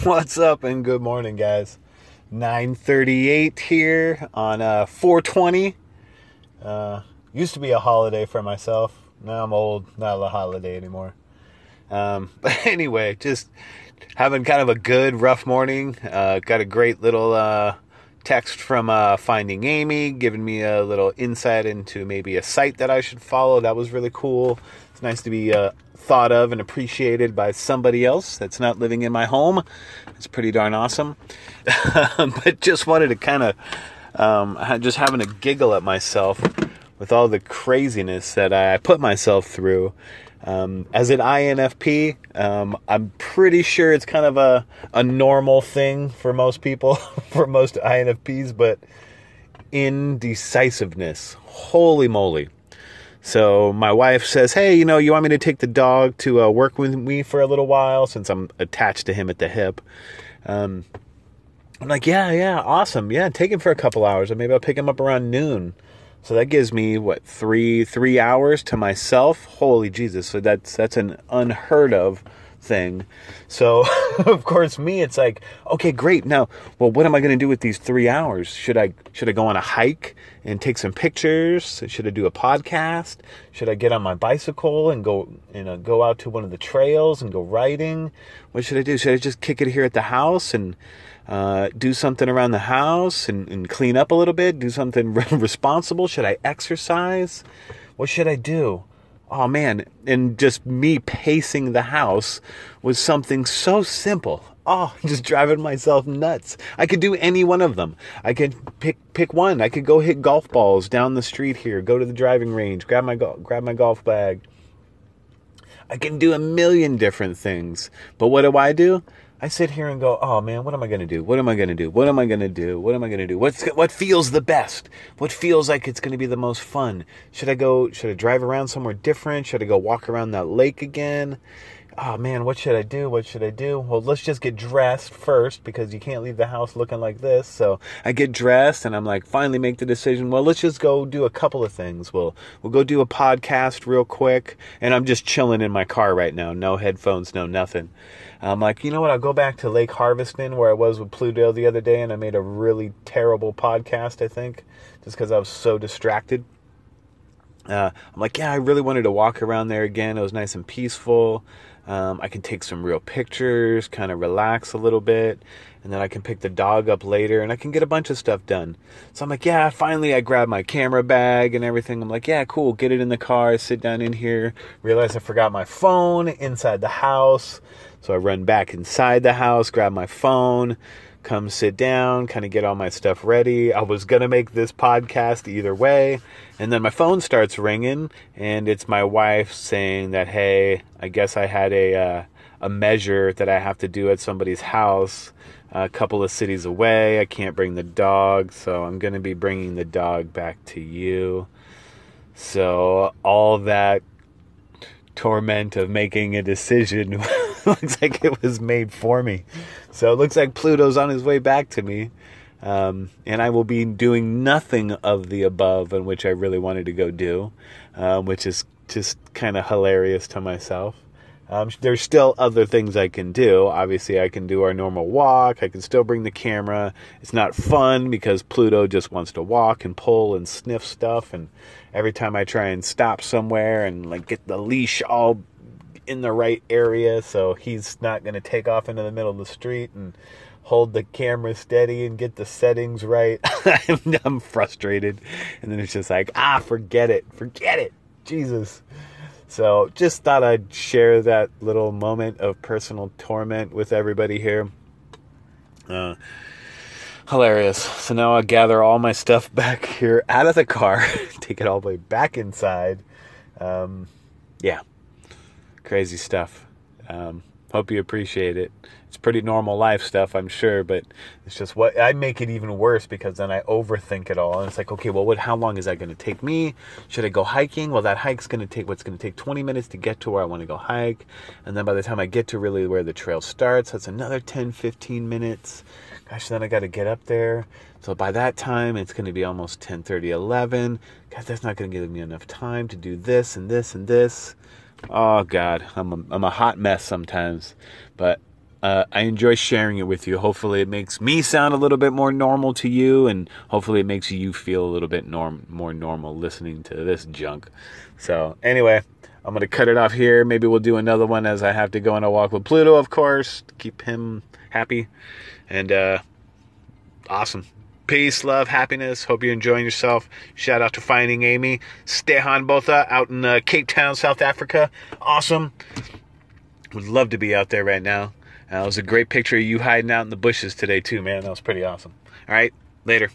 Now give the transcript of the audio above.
What's up and good morning, guys. 9:38 here on uh, 420. Uh, used to be a holiday for myself. Now I'm old, not a holiday anymore. Um, but anyway, just having kind of a good rough morning. Uh, got a great little uh, text from uh, Finding Amy, giving me a little insight into maybe a site that I should follow. That was really cool. It's nice to be uh, thought of and appreciated by somebody else that's not living in my home. It's pretty darn awesome. but just wanted to kind of um, just having a giggle at myself with all the craziness that I put myself through. Um, as an INFP, um, I'm pretty sure it's kind of a, a normal thing for most people, for most INFPs, but indecisiveness. Holy moly. So my wife says, Hey, you know, you want me to take the dog to uh, work with me for a little while since I'm attached to him at the hip? Um, I'm like, Yeah, yeah, awesome. Yeah, take him for a couple hours, and maybe I'll pick him up around noon. So that gives me what three three hours to myself. Holy Jesus! So that's that's an unheard of thing. So of course me, it's like, okay, great. Now, well, what am I going to do with these three hours? Should I should I go on a hike and take some pictures? Should I do a podcast? Should I get on my bicycle and go you know go out to one of the trails and go riding? What should I do? Should I just kick it here at the house and uh, do something around the house and, and clean up a little bit, do something responsible? Should I exercise? What should I do? Oh man, and just me pacing the house was something so simple. Oh, just driving myself nuts. I could do any one of them. I could pick pick one. I could go hit golf balls down the street here, go to the driving range, grab my grab my golf bag. I can do a million different things. But what do I do? I sit here and go, oh man, what am I going to do? What am I going to do? What am I going to do? What am I going to do? What's what feels the best? What feels like it's going to be the most fun? Should I go? Should I drive around somewhere different? Should I go walk around that lake again? Oh man, what should I do? What should I do? Well, let's just get dressed first because you can't leave the house looking like this. So I get dressed and I'm like, finally make the decision. Well, let's just go do a couple of things. We'll we'll go do a podcast real quick, and I'm just chilling in my car right now, no headphones, no nothing. I'm like, you know what? I'll go back to Lake Harveston where I was with Pluto the other day, and I made a really terrible podcast. I think just because I was so distracted. Uh, I'm like, yeah, I really wanted to walk around there again. It was nice and peaceful. Um, I can take some real pictures, kind of relax a little bit, and then I can pick the dog up later and I can get a bunch of stuff done. So I'm like, yeah, finally I grab my camera bag and everything. I'm like, yeah, cool, get it in the car, sit down in here, realize I forgot my phone inside the house. So I run back inside the house, grab my phone, come sit down, kind of get all my stuff ready. I was going to make this podcast either way. And then my phone starts ringing, and it's my wife saying that, hey, I guess I had a, uh, a measure that I have to do at somebody's house a couple of cities away. I can't bring the dog, so I'm going to be bringing the dog back to you. So all that torment of making a decision looks like it was made for me. So it looks like Pluto's on his way back to me. Um, and I will be doing nothing of the above in which I really wanted to go do, um, which is just kind of hilarious to myself. Um, there's still other things I can do. Obviously, I can do our normal walk. I can still bring the camera. It's not fun because Pluto just wants to walk and pull and sniff stuff. And every time I try and stop somewhere and like get the leash all in the right area, so he's not going to take off into the middle of the street and hold the camera steady and get the settings right. I'm, I'm frustrated, and then it's just like, ah, forget it, forget it, Jesus. So just thought I'd share that little moment of personal torment with everybody here. Uh, hilarious. So now I gather all my stuff back here out of the car, take it all the way back inside. Um, yeah, crazy stuff. Um, hope you appreciate it it's pretty normal life stuff, I'm sure, but it's just what I make it even worse because then I overthink it all. And it's like, okay, well, what? How long is that going to take me? Should I go hiking? Well, that hike's going to take what's going to take 20 minutes to get to where I want to go hike, and then by the time I get to really where the trail starts, that's another 10, 15 minutes. Gosh, then I got to get up there. So by that time, it's going to be almost 10, 30, 11. God, that's not going to give me enough time to do this and this and this. Oh God, I'm a, I'm a hot mess sometimes, but uh, I enjoy sharing it with you. Hopefully, it makes me sound a little bit more normal to you, and hopefully, it makes you feel a little bit norm more normal listening to this junk. So, anyway, I'm gonna cut it off here. Maybe we'll do another one as I have to go on a walk with Pluto, of course, to keep him happy. And uh, awesome. Peace, love, happiness. Hope you're enjoying yourself. Shout out to Finding Amy. Stehan Botha out in uh, Cape Town, South Africa. Awesome. Would love to be out there right now. Uh, it was a great picture of you hiding out in the bushes today, too, man. That was pretty awesome. All right, later.